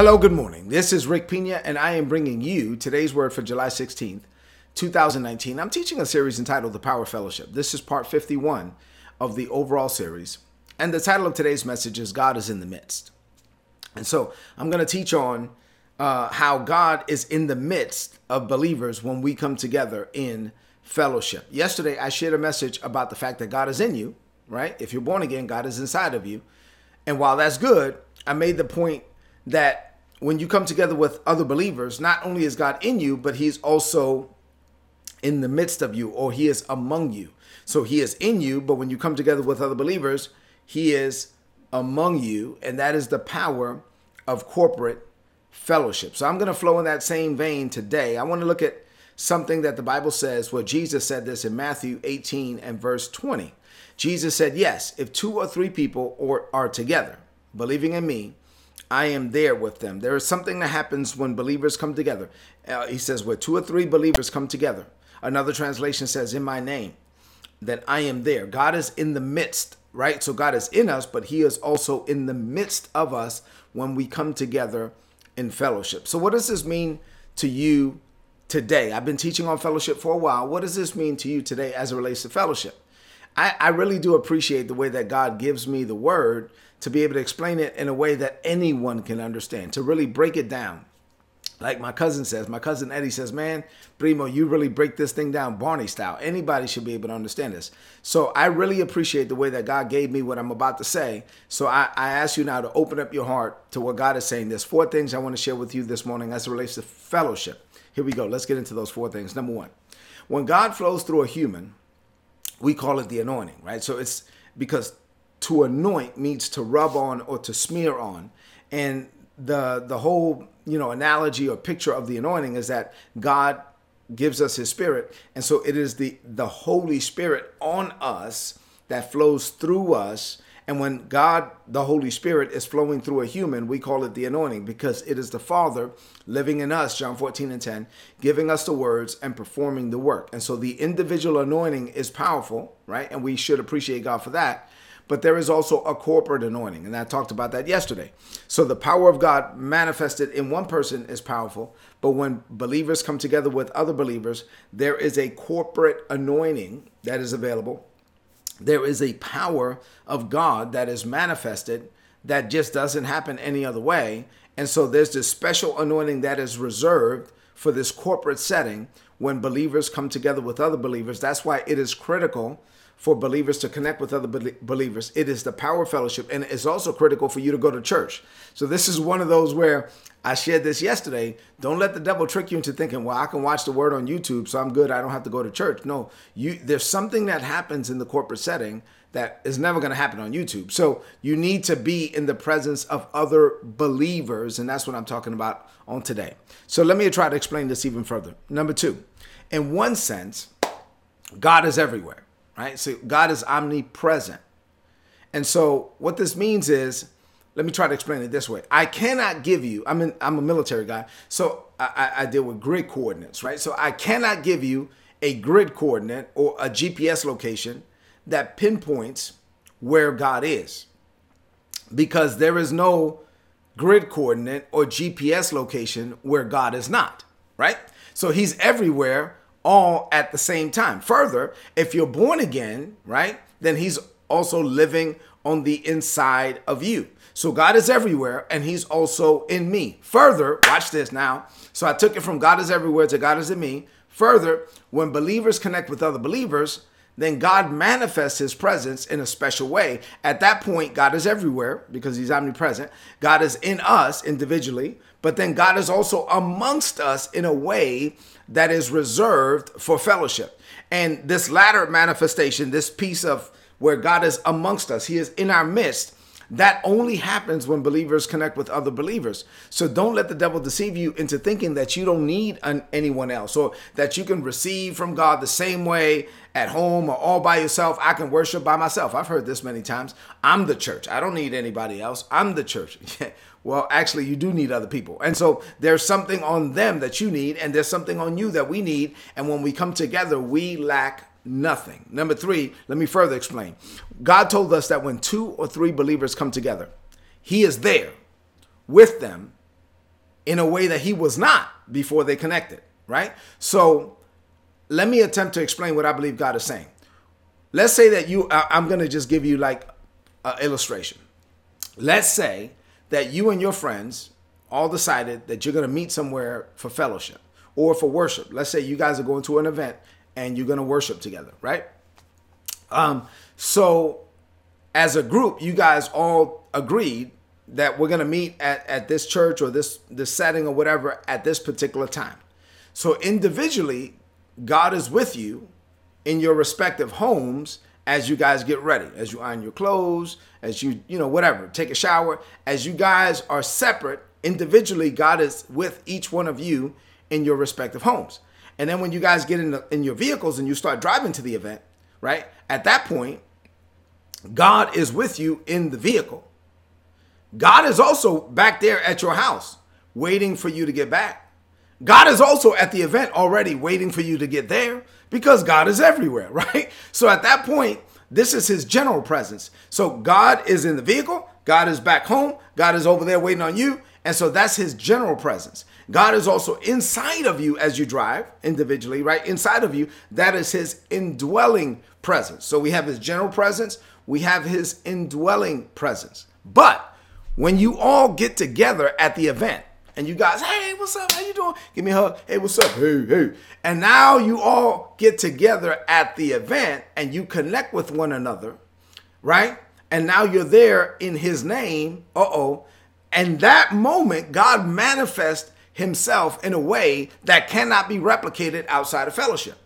Hello, good morning. This is Rick Pina, and I am bringing you today's word for July 16th, 2019. I'm teaching a series entitled The Power Fellowship. This is part 51 of the overall series, and the title of today's message is God is in the Midst. And so I'm going to teach on uh, how God is in the midst of believers when we come together in fellowship. Yesterday, I shared a message about the fact that God is in you, right? If you're born again, God is inside of you. And while that's good, I made the point that when you come together with other believers, not only is God in you, but He's also in the midst of you or He is among you. So He is in you, but when you come together with other believers, He is among you. And that is the power of corporate fellowship. So I'm going to flow in that same vein today. I want to look at something that the Bible says, where Jesus said this in Matthew 18 and verse 20. Jesus said, Yes, if two or three people or, are together, believing in me, I am there with them. There is something that happens when believers come together. Uh, he says, where two or three believers come together. Another translation says, in my name, that I am there. God is in the midst, right? So God is in us, but He is also in the midst of us when we come together in fellowship. So, what does this mean to you today? I've been teaching on fellowship for a while. What does this mean to you today as it relates to fellowship? I, I really do appreciate the way that God gives me the word to be able to explain it in a way that anyone can understand, to really break it down. Like my cousin says, my cousin Eddie says, Man, Primo, you really break this thing down Barney style. Anybody should be able to understand this. So I really appreciate the way that God gave me what I'm about to say. So I, I ask you now to open up your heart to what God is saying. There's four things I want to share with you this morning as it relates to fellowship. Here we go. Let's get into those four things. Number one, when God flows through a human, we call it the anointing, right? So it's because to anoint means to rub on or to smear on. And the the whole, you know, analogy or picture of the anointing is that God gives us his spirit. And so it is the the Holy Spirit on us that flows through us. And when God, the Holy Spirit, is flowing through a human, we call it the anointing because it is the Father living in us, John 14 and 10, giving us the words and performing the work. And so the individual anointing is powerful, right? And we should appreciate God for that but there is also a corporate anointing. And I talked about that yesterday. So the power of God manifested in one person is powerful, but when believers come together with other believers, there is a corporate anointing that is available. There is a power of God that is manifested that just doesn't happen any other way. And so there's this special anointing that is reserved for this corporate setting when believers come together with other believers. That's why it is critical for believers to connect with other believers. It is the power fellowship, and it's also critical for you to go to church. So this is one of those where I shared this yesterday. Don't let the devil trick you into thinking, "Well, I can watch the word on YouTube, so I'm good. I don't have to go to church." No, you there's something that happens in the corporate setting that is never going to happen on YouTube. So you need to be in the presence of other believers, and that's what I'm talking about on today. So let me try to explain this even further. Number two, in one sense, God is everywhere right? So God is omnipresent. And so what this means is, let me try to explain it this way. I cannot give you, I'm, in, I'm a military guy, so I, I deal with grid coordinates, right? So I cannot give you a grid coordinate or a GPS location that pinpoints where God is because there is no grid coordinate or GPS location where God is not, right? So he's everywhere all at the same time. Further, if you're born again, right, then he's also living on the inside of you. So God is everywhere and he's also in me. Further, watch this now. So I took it from God is everywhere to God is in me. Further, when believers connect with other believers, then God manifests his presence in a special way. At that point, God is everywhere because he's omnipresent. God is in us individually, but then God is also amongst us in a way that is reserved for fellowship. And this latter manifestation, this piece of where God is amongst us, He is in our midst. That only happens when believers connect with other believers. So don't let the devil deceive you into thinking that you don't need an, anyone else or that you can receive from God the same way at home or all by yourself. I can worship by myself. I've heard this many times. I'm the church. I don't need anybody else. I'm the church. well, actually, you do need other people. And so there's something on them that you need, and there's something on you that we need. And when we come together, we lack nothing. Number three, let me further explain. God told us that when two or three believers come together, He is there with them in a way that he was not before they connected, right? So let me attempt to explain what I believe God is saying. Let's say that you, I'm going to just give you like an illustration. Let's say that you and your friends all decided that you're going to meet somewhere for fellowship or for worship. Let's say you guys are going to an event and you're going to worship together, right? Um, so as a group, you guys all agreed that we're going to meet at, at this church or this this setting or whatever at this particular time. So individually, God is with you in your respective homes as you guys get ready, as you iron your clothes, as you, you know, whatever, take a shower, as you guys are separate individually, God is with each one of you in your respective homes. And then when you guys get in, the, in your vehicles and you start driving to the event, right? At that point, God is with you in the vehicle. God is also back there at your house waiting for you to get back. God is also at the event already waiting for you to get there because God is everywhere, right? So at that point, this is his general presence. So God is in the vehicle, God is back home, God is over there waiting on you. And so that's his general presence. God is also inside of you as you drive individually, right? Inside of you, that is his indwelling presence. So we have his general presence, we have his indwelling presence. But when you all get together at the event, and you guys, hey, what's up? How you doing? Give me a hug. Hey, what's up? Hey, hey. And now you all get together at the event and you connect with one another, right? And now you're there in his name. Uh-oh. And that moment, God manifests himself in a way that cannot be replicated outside of fellowship.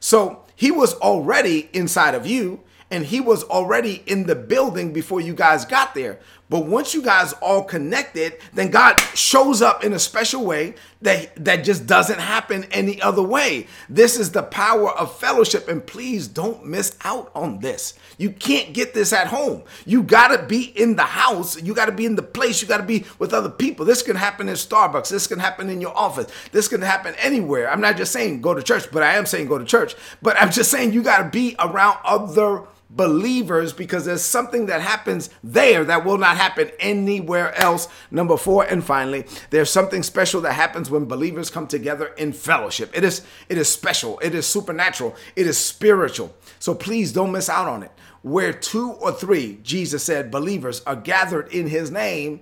So he was already inside of you and he was already in the building before you guys got there. But once you guys all connected, then God shows up in a special way that that just doesn't happen any other way. This is the power of fellowship and please don't miss out on this. You can't get this at home. You got to be in the house, you got to be in the place, you got to be with other people. This can happen in Starbucks, this can happen in your office. This can happen anywhere. I'm not just saying go to church, but I am saying go to church. But I'm just saying you got to be around other believers because there's something that happens there that will not happen anywhere else. Number four, and finally, there's something special that happens when believers come together in fellowship. It is it is special, it is supernatural, it is spiritual. So please don't miss out on it. Where two or three, Jesus said, believers are gathered in his name,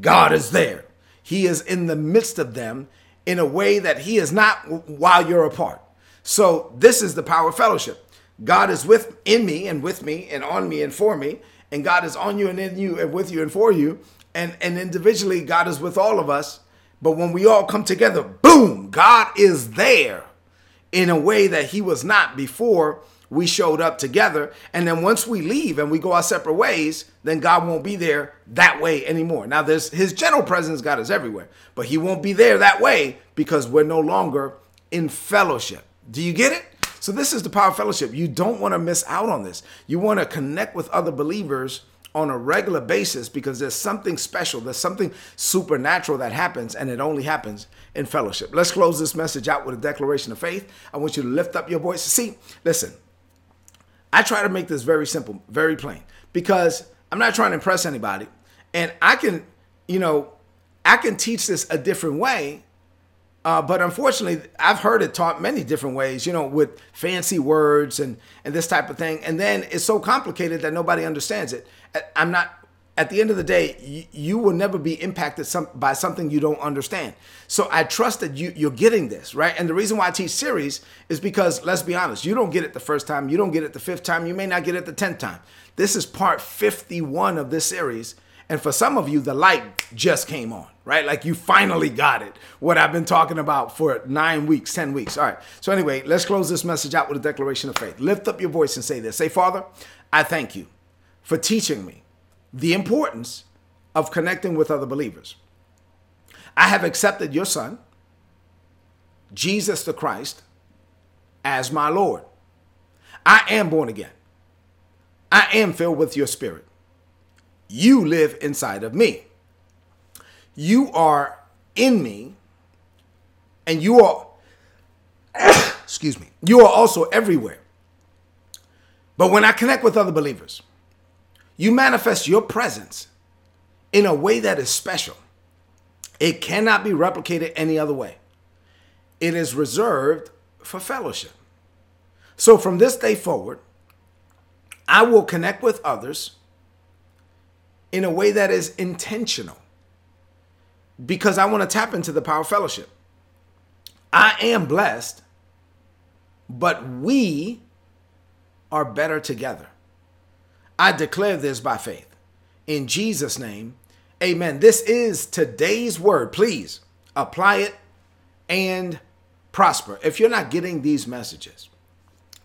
God is there. He is in the midst of them in a way that he is not while you're apart. So this is the power of fellowship. God is with in me and with me and on me and for me, and God is on you and in you and with you and for you, and and individually God is with all of us. But when we all come together, boom, God is there in a way that he was not before we showed up together. And then once we leave and we go our separate ways, then God won't be there that way anymore. Now, there's his general presence, God is everywhere, but he won't be there that way because we're no longer in fellowship. Do you get it? So this is the power of fellowship. You don't want to miss out on this. You want to connect with other believers on a regular basis because there's something special, there's something supernatural that happens, and it only happens in fellowship. Let's close this message out with a declaration of faith. I want you to lift up your voice. See, listen, I try to make this very simple, very plain, because I'm not trying to impress anybody. And I can, you know, I can teach this a different way uh, but unfortunately, I've heard it taught many different ways, you know, with fancy words and, and this type of thing. And then it's so complicated that nobody understands it. I'm not, at the end of the day, you, you will never be impacted some, by something you don't understand. So I trust that you, you're getting this, right? And the reason why I teach series is because, let's be honest, you don't get it the first time, you don't get it the fifth time, you may not get it the tenth time. This is part 51 of this series. And for some of you, the light just came on, right? Like you finally got it. What I've been talking about for nine weeks, 10 weeks. All right. So, anyway, let's close this message out with a declaration of faith. Lift up your voice and say this Say, Father, I thank you for teaching me the importance of connecting with other believers. I have accepted your Son, Jesus the Christ, as my Lord. I am born again. I am filled with your Spirit. You live inside of me. You are in me, and you are, excuse me, you are also everywhere. But when I connect with other believers, you manifest your presence in a way that is special. It cannot be replicated any other way. It is reserved for fellowship. So from this day forward, I will connect with others in a way that is intentional because I want to tap into the power of fellowship. I am blessed, but we are better together. I declare this by faith. In Jesus' name, amen. This is today's word. Please apply it and prosper. If you're not getting these messages,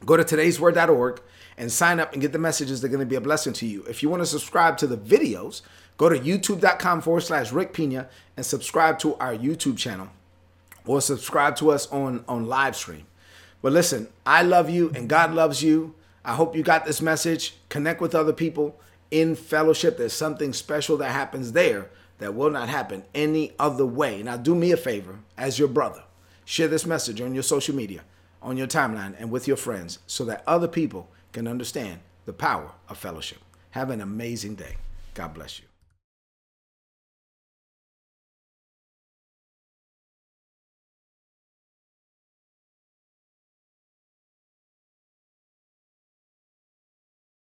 go to today'sword.org and sign up and get the messages. They're going to be a blessing to you. If you want to subscribe to the videos, go to youtube.com forward slash Rick Pina and subscribe to our YouTube channel or subscribe to us on, on live stream. But listen, I love you and God loves you. I hope you got this message. Connect with other people in fellowship. There's something special that happens there that will not happen any other way. Now, do me a favor as your brother. Share this message on your social media, on your timeline, and with your friends so that other people can understand the power of fellowship. Have an amazing day. God bless you.